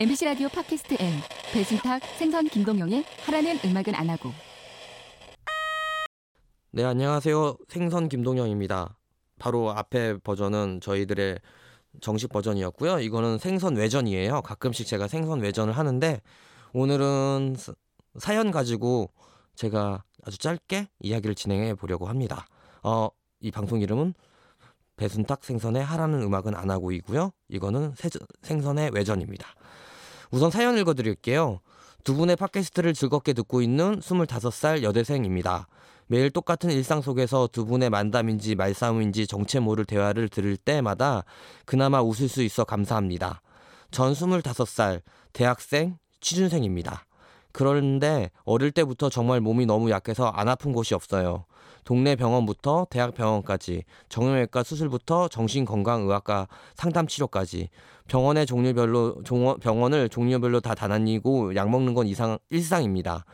MBC 라디오 팟캐스트 N 배순탁 생선 김동영의 하라는 음악은 안 하고 네, 안녕하세요. 생선 김동영입니다. 바로 앞에 버전은 저희들의 정식 버전이었고요. 이거는 생선 외전이에요. 가끔씩 제가 생선 외전을 하는데 오늘은 사연 가지고 제가 아주 짧게 이야기를 진행해 보려고 합니다. 어, 이 방송 이름은 배순탁 생선의 하라는 음악은 안 하고이고요. 이거는 세, 생선의 외전입니다. 우선 사연 읽어드릴게요. 두 분의 팟캐스트를 즐겁게 듣고 있는 25살 여대생입니다. 매일 똑같은 일상 속에서 두 분의 만담인지 말싸움인지 정체 모를 대화를 들을 때마다 그나마 웃을 수 있어 감사합니다. 전 25살 대학생 취준생입니다. 그런데 어릴 때부터 정말 몸이 너무 약해서 안 아픈 곳이 없어요. 동네 병원부터 대학 병원까지 정형외과 수술부터 정신건강의학과 상담치료까지 병원의 종류별로 병원을 종류별로 다 다다니고 약 먹는 건 이상 일상입니다.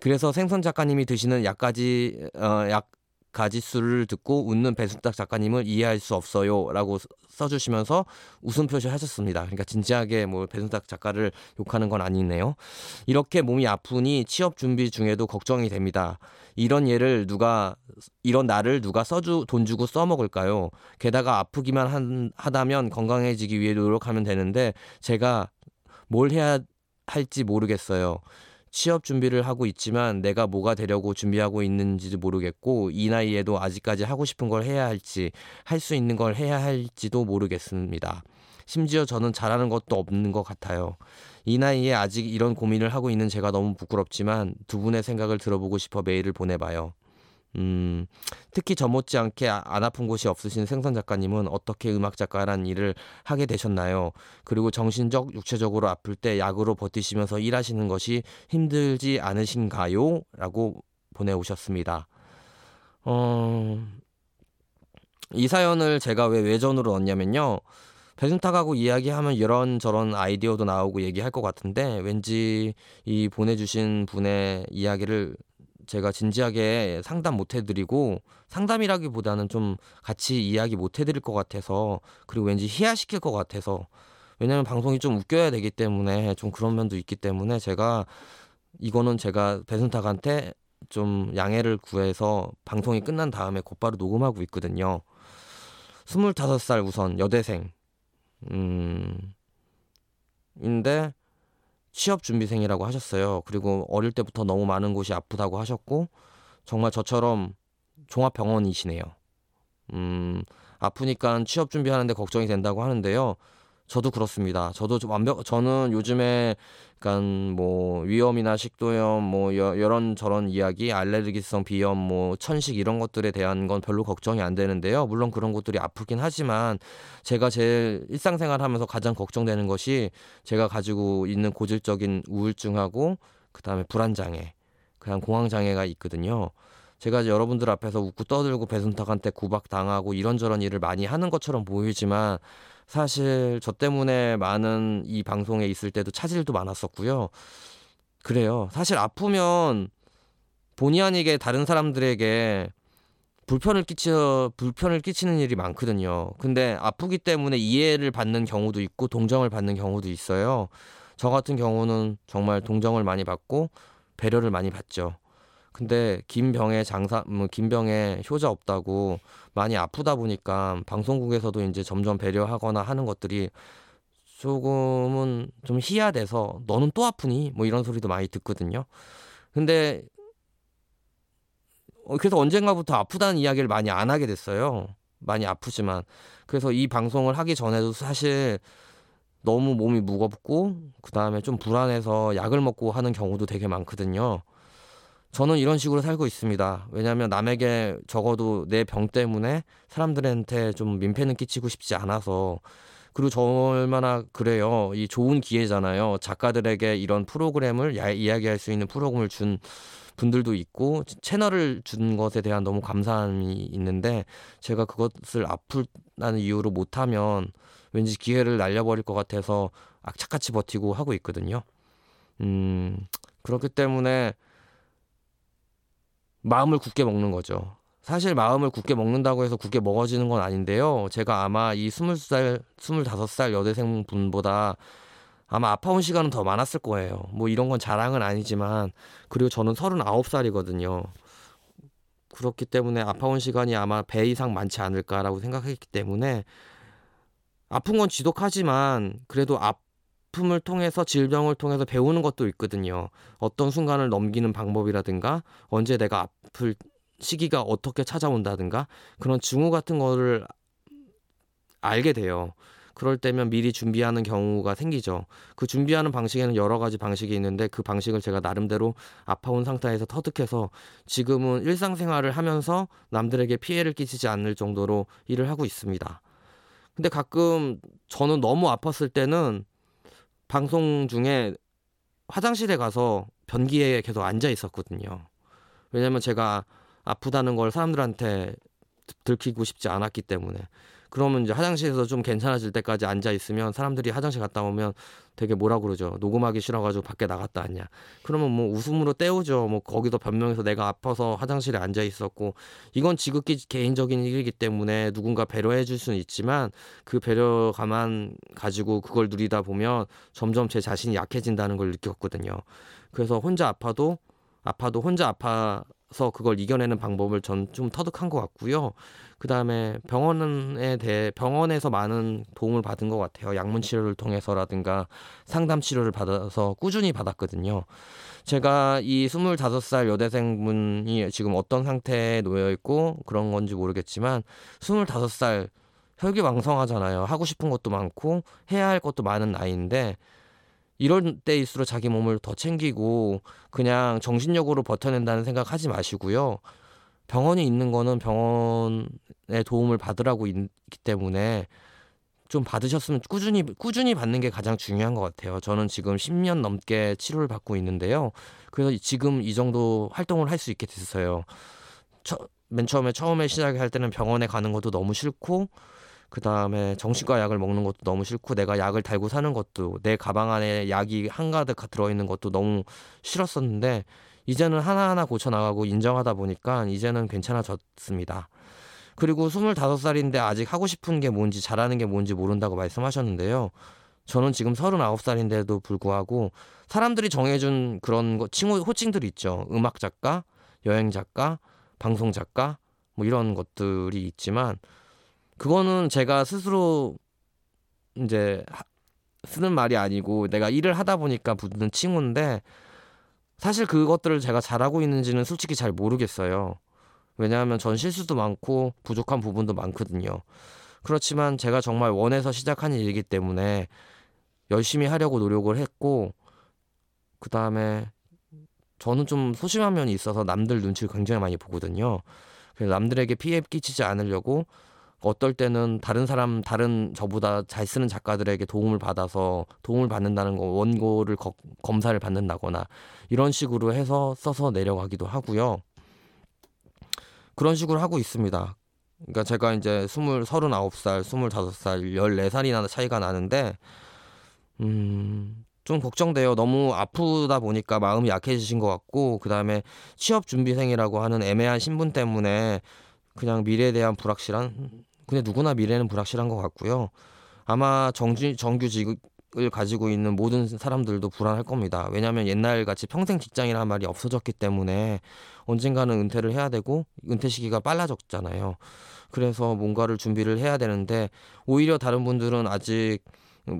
그래서 생선 작가님이 드시는 약까지 어, 약 가지수를 듣고 웃는 배순탁 작가님을 이해할 수 없어요라고 써주시면서 웃음 표시 하셨습니다. 그러니까 진지하게 뭐 배순탁 작가를 욕하는 건 아니네요. 이렇게 몸이 아프니 취업 준비 중에도 걱정이 됩니다. 이런 예를 누가 이런 나를 누가 써주 돈 주고 써먹을까요? 게다가 아프기만 한, 하다면 건강해지기 위해 노력하면 되는데 제가 뭘 해야 할지 모르겠어요. 취업 준비를 하고 있지만 내가 뭐가 되려고 준비하고 있는지도 모르겠고 이 나이에도 아직까지 하고 싶은 걸 해야 할지 할 수 있는 걸 해야 할지도 모르겠습니다. 심지어 저는 잘하는 것도 없는 것 같아요. 이 나이에 아직 이런 고민을 하고 있는 제가 너무 부끄럽지만 두 분의 생각을 들어보고 싶어 메일을 보내봐요. 음, 특히 저 못지않게 아, 안 아픈 곳이 없으신 생선 작가님은 어떻게 음악 작가란 일을 하게 되셨나요? 그리고 정신적, 육체적으로 아플 때 약으로 버티시면서 일하시는 것이 힘들지 않으신가요? 라고 보내오셨습니다. 어, 이 사연을 제가 왜 외전으로 넣냐면요. 배순탁하고 이야기하면 이런저런 아이디어도 나오고 얘기할 것 같은데 왠지 이 보내주신 분의 이야기를 제가 진지하게 상담 못 해드리고 상담이라기보다는 좀 같이 이야기 못 해드릴 것 같아서 그리고 왠지 희야시킬 것 같아서 왜냐하면 방송이 좀 웃겨야 되기 때문에 좀 그런 면도 있기 때문에 제가 이거는 제가 배순탁한테 좀 양해를 구해서 방송이 끝난 다음에 곧바로 녹음하고 있거든요. 25살 우선 여대생. 음. 인데 취업 준비생이라고 하셨어요. 그리고 어릴 때부터 너무 많은 곳이 아프다고 하셨고 정말 저처럼 종합병원이시네요. 음, 아프니까 취업 준비하는데 걱정이 된다고 하는데요. 저도 그렇습니다. 저도 좀 완벽 저는 요즘에 약간 뭐 위염이나 식도염 뭐 여, 여런 저런 이야기 알레르기성 비염 뭐 천식 이런 것들에 대한 건 별로 걱정이 안 되는데요. 물론 그런 것들이 아프긴 하지만 제가 제일 일상생활 하면서 가장 걱정되는 것이 제가 가지고 있는 고질적인 우울증하고 그다음에 불안 장애 그냥 공황 장애가 있거든요. 제가 여러분들 앞에서 웃고 떠들고 배순탁한테 구박 당하고 이런저런 일을 많이 하는 것처럼 보이지만 사실 저 때문에 많은 이 방송에 있을 때도 차질도 많았었고요. 그래요. 사실 아프면 본의 아니게 다른 사람들에게 불편을 끼쳐 불편을 끼치는 일이 많거든요. 근데 아프기 때문에 이해를 받는 경우도 있고 동정을 받는 경우도 있어요. 저 같은 경우는 정말 동정을 많이 받고 배려를 많이 받죠. 근데 김병의 장사 뭐 김병의 효자 없다고 많이 아프다 보니까 방송국에서도 이제 점점 배려하거나 하는 것들이 조금은 좀 희야돼서 너는 또 아프니 뭐 이런 소리도 많이 듣거든요. 근데 어, 그래서 언젠가부터 아프다는 이야기를 많이 안 하게 됐어요. 많이 아프지만 그래서 이 방송을 하기 전에도 사실 너무 몸이 무겁고 그 다음에 좀 불안해서 약을 먹고 하는 경우도 되게 많거든요. 저는 이런 식으로 살고 있습니다. 왜냐하면 남에게 적어도 내 병 때문에 사람들한테 좀 민폐는 끼치고 싶지 않아서 그리고 저 얼마나 그래요. 이 좋은 기회잖아요. 작가들에게 이런 프로그램을 야, 이야기할 수 있는 프로그램을 준 분들도 있고 채널을 준 것에 대한 너무 감사함이 있는데 제가 그것을 아프다는 이유로 못하면 왠지 기회를 날려버릴 것 같아서 악착같이 버티고 하고 있거든요. 음, 그렇기 때문에 마음을 굳게 먹는 거죠. 사실 마음을 굳게 먹는다고 해서 굳게 먹어지는 건 아닌데요. 제가 아마 이 스물 살, 스물다섯 살 여대생 분보다 아마 아파온 시간은 더 많았을 거예요. 뭐 이런 건 자랑은 아니지만 그리고 저는 39살이거든요. 그렇기 때문에 아파온 시간이 아마 배 이상 많지 않을까라고 생각했기 때문에 아픈 건 지독하지만 그래도 아 픔을 통해서 질병을 통해서 배우는 것도 있거든요. 어떤 순간을 넘기는 방법이라든가 언제 내가 아플 시기가 어떻게 찾아온다든가 그런 증후 같은 거를 알게 돼요. 그럴 때면 미리 준비하는 경우가 생기죠. 그 준비하는 방식에는 여러 가지 방식이 있는데 그 방식을 제가 나름대로 아파온 상태에서 터득해서 지금은 일상생활을 하면서 남들에게 피해를 끼치지 않을 정도로 일을 하고 있습니다. 근데 가끔 저는 너무 아팠을 때는 방송 중에 화장실에 가서 변기에 계속 앉아 있었거든요. 왜냐면 제가 아프다는 걸 사람들한테 들키고 싶지 않았기 때문에 그러면 이제 화장실에서 좀 괜찮아질 때까지 앉아 있으면 사람들이 화장실 갔다 오면 되게 뭐라 그러죠. 녹음하기 싫어가지고 밖에 나갔다 왔냐. 그러면 뭐 웃음으로 때우죠. 뭐 거기서 변명해서 내가 아파서 화장실에 앉아 있었고 이건 지극히 개인적인 일이기 때문에 누군가 배려해 줄 수는 있지만 그 배려감만 가지고 그걸 누리다 보면 점점 제 자신이 약해진다는 걸 느꼈거든요. 그래서 혼자 아파도 아파도 혼자 아파 서 그걸 이겨내는 방법을 전 좀 터득한 것 같고요. 그 다음에 병원에 대해 병원에서 많은 도움을 받은 것 같아요. 약물 치료를 통해서라든가 상담 치료를 받아서 꾸준히 받았거든요. 제가 이 스물다섯 살 여대생분이 지금 어떤 상태에 놓여 있고 그런 건지 모르겠지만 스물다섯 살 혈기왕성하잖아요. 하고 싶은 것도 많고 해야 할 것도 많은 나이인데 이럴 때일수록 자기 몸을 더 챙기고 그냥 정신력으로 버텨낸다는 생각 하지 마시고요. 병원이 있는 거는 병원의 도움을 받으라고 있기 때문에 좀 받으셨으면 꾸준히 꾸준히 받는 게 가장 중요한 것 같아요. 저는 지금 10년 넘게 치료를 받고 있는데요. 그래서 지금 이 정도 활동을 할 수 있게 됐어요. 처, 맨 처음에 처음에 시작할 때는 병원에 가는 것도 너무 싫고 그 다음에 정신과 약을 먹는 것도 너무 싫고 내가 약을 달고 사는 것도 내 가방 안에 약이 한가득 들어있는 것도 너무 싫었었는데 이제는 하나하나 고쳐나가고 인정하다 보니까 이제는 괜찮아졌습니다. 그리고 25살인데 아직 하고 싶은 게 뭔지 잘하는 게 뭔지 모른다고 말씀하셨는데요. 저는 지금 39살인데도 불구하고 사람들이 정해준 그런 거, 칭호, 호칭들이 있죠. 음악 작가, 여행 작가, 방송 작가, 뭐 이런 것들이 있지만, 그거는 제가 스스로 이제 쓰는 말이 아니고 내가 일을 하다 보니까 붙는 칭호인데, 사실 그것들을 제가 잘하고 있는지는 솔직히 잘 모르겠어요. 왜냐하면 전 실수도 많고 부족한 부분도 많거든요. 그렇지만 제가 정말 원해서 시작한 일이기 때문에 열심히 하려고 노력을 했고, 그 다음에 저는 좀 소심한 면이 있어서 남들 눈치를 굉장히 많이 보거든요. 그래서 남들에게 피해 끼치지 않으려고 어떨 때는 다른 사람 다른 저보다 잘 쓰는 작가들에게 도움을 받아서 도움을 받는다는 거 원고를 거, 검사를 받는다거나 이런 식으로 해서 써서 내려가기도 하고요. 그런 식으로 하고 있습니다. 그러니까 제가 이제 스물 서른아홉 살, 스물다섯 살, 열네 살이나 차이가 나는데 음. 좀 걱정돼요. 너무 아프다 보니까 마음이 약해지신 것 같고, 그 다음에 취업 준비생이라고 하는 애매한 신분 때문에 그냥 미래에 대한 불확실한 근데 누구나 미래는 불확실한 것 같고요. 아마 정주, 정규직을 가지고 있는 모든 사람들도 불안할 겁니다. 왜냐하면 옛날 같이 평생 직장이라는 말이 없어졌기 때문에 언젠가는 은퇴를 해야 되고 은퇴 시기가 빨라졌잖아요. 그래서 뭔가를 준비를 해야 되는데 오히려 다른 분들은 아직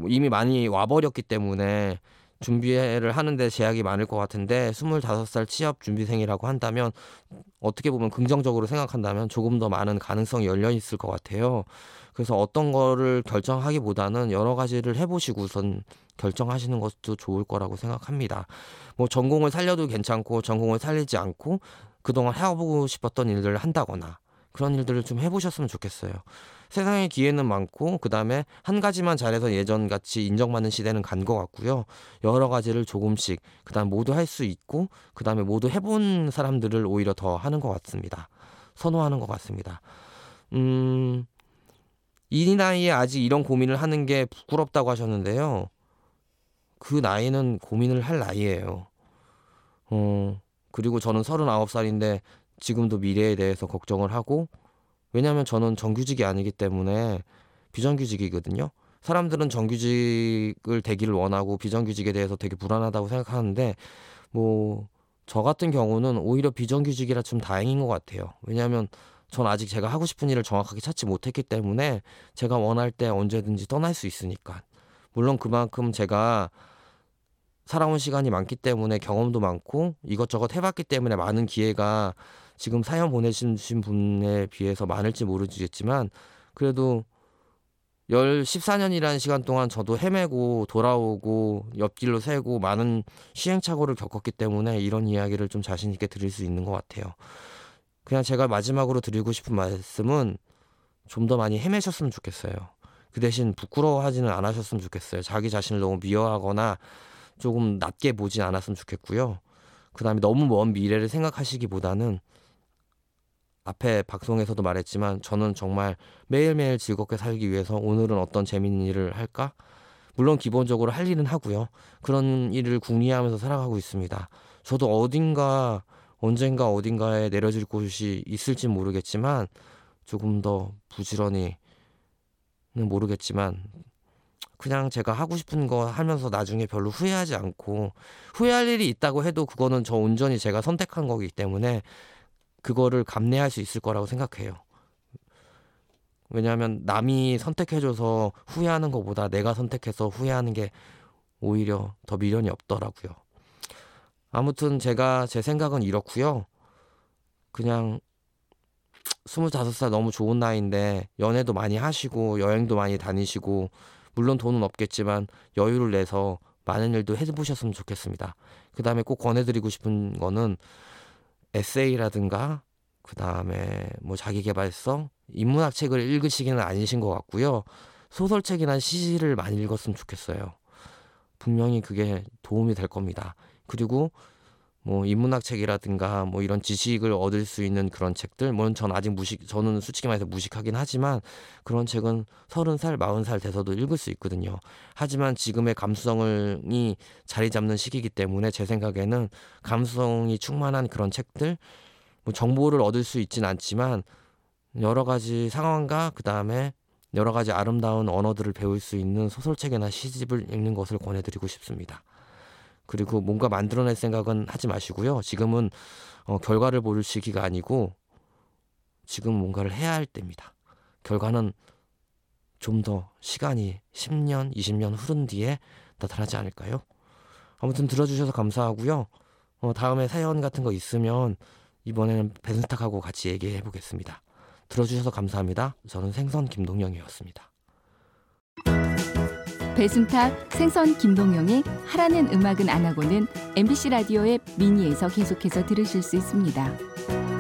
이미 많이 와버렸기 때문에 준비를 하는데 제약이 많을 것 같은데 스물다섯 살 취업 준비생이라고 한다면 어떻게 보면 긍정적으로 생각한다면 조금 더 많은 가능성이 열려 있을 것 같아요. 그래서 어떤 거를 결정하기보다는 여러 가지를 해보시고선 결정하시는 것도 좋을 거라고 생각합니다. 뭐 전공을 살려도 괜찮고 전공을 살리지 않고 그동안 해보고 싶었던 일들을 한다거나 그런 일들을 좀 해보셨으면 좋겠어요. 세상에 기회는 많고 그 다음에 한 가지만 잘해서 예전 같이 인정받는 시대는 간 것 같고요. 여러 가지를 조금씩 그 다음 모두 할 수 있고 그 다음에 모두 해본 사람들을 오히려 더 하는 것 같습니다. 선호하는 것 같습니다. 음, 이 나이에 아직 이런 고민을 하는 게 부끄럽다고 하셨는데요. 그 나이는 고민을 할 나이예요. 어, 그리고 저는 39살인데 지금도 미래에 대해서 걱정을 하고 왜냐하면 저는 정규직이 아니기 때문에 비정규직이거든요. 사람들은 정규직을 되기를 원하고 비정규직에 대해서 되게 불안하다고 생각하는데 뭐 저 같은 경우는 오히려 비정규직이라 좀 다행인 것 같아요. 왜냐하면 전 아직 제가 하고 싶은 일을 정확하게 찾지 못했기 때문에 제가 원할 때 언제든지 떠날 수 있으니까. 물론 그만큼 제가 살아온 시간이 많기 때문에 경험도 많고 이것저것 해봤기 때문에 많은 기회가 지금 사연 보내주신 분에 비해서 많을지 모르겠지만 그래도 열 14년이라는 시간 동안 저도 헤매고 돌아오고 옆길로 새고 많은 시행착오를 겪었기 때문에 이런 이야기를 좀 자신 있게 드릴 수 있는 것 같아요. 그냥 제가 마지막으로 드리고 싶은 말씀은 좀 더 많이 헤매셨으면 좋겠어요. 그 대신 부끄러워하지는 않으셨으면 좋겠어요. 자기 자신을 너무 미워하거나 조금 낮게 보진 않았으면 좋겠고요. 그 다음에 너무 먼 미래를 생각하시기보다는 앞에 방송에서도 말했지만 저는 정말 매일매일 즐겁게 살기 위해서 오늘은 어떤 재밌는 일을 할까? 물론 기본적으로 할 일은 하고요. 그런 일을 궁리하면서 살아가고 있습니다. 저도 어딘가 언젠가 어딘가에 내려질 곳이 있을지 모르겠지만 조금 더 부지런히는 모르겠지만 그냥 제가 하고 싶은 거 하면서 나중에 별로 후회하지 않고 후회할 일이 있다고 해도 그거는 저 온전히 제가 선택한 거기 때문에 그거를 감내할 수 있을 거라고 생각해요. 왜냐하면 남이 선택해줘서 후회하는 것보다 내가 선택해서 후회하는 게 오히려 더 미련이 없더라고요. 아무튼 제가 제 생각은 이렇고요. 그냥 스물다섯 살 너무 좋은 나이인데 연애도 많이 하시고 여행도 많이 다니시고 물론 돈은 없겠지만 여유를 내서 많은 일도 해보셨으면 좋겠습니다. 그 다음에 꼭 권해드리고 싶은 거는 에세이라든가 그 다음에 뭐 자기개발서 인문학 책을 읽으시기는 아니신 것 같고요. 소설책이나 시를 많이 읽었으면 좋겠어요. 분명히 그게 도움이 될 겁니다. 그리고 뭐 인문학 책이라든가 뭐 이런 지식을 얻을 수 있는 그런 책들 물론 전 아직 무식 저는 솔직히 말해서 무식하긴 하지만 그런 책은 서른 살 마흔 살 돼서도 읽을 수 있거든요 하지만 지금의 감수성이 자리 잡는 시기이기 때문에 제 생각에는 감수성이 충만한 그런 책들 뭐 정보를 얻을 수 있진 않지만 여러 가지 상황과 그 다음에 여러 가지 아름다운 언어들을 배울 수 있는 소설책이나 시집을 읽는 것을 권해드리고 싶습니다. 그리고 뭔가 만들어낼 생각은 하지 마시고요. 지금은 어, 결과를 볼 시기가 아니고 지금 뭔가를 해야 할 때입니다. 결과는 좀 더 시간이 10년, 20년 흐른 뒤에 나타나지 않을까요? 아무튼 들어주셔서 감사하고요. 어, 다음에 사연 같은 거 있으면 이번에는 벤스탁하고 같이 얘기해 보겠습니다. 들어주셔서 감사합니다. 저는 생선 김동영이었습니다. 배순탁, 생선 김동영의 하라는 음악은 안 하고는 MBC 라디오 의 미니에서 계속해서 들으실 수 있습니다.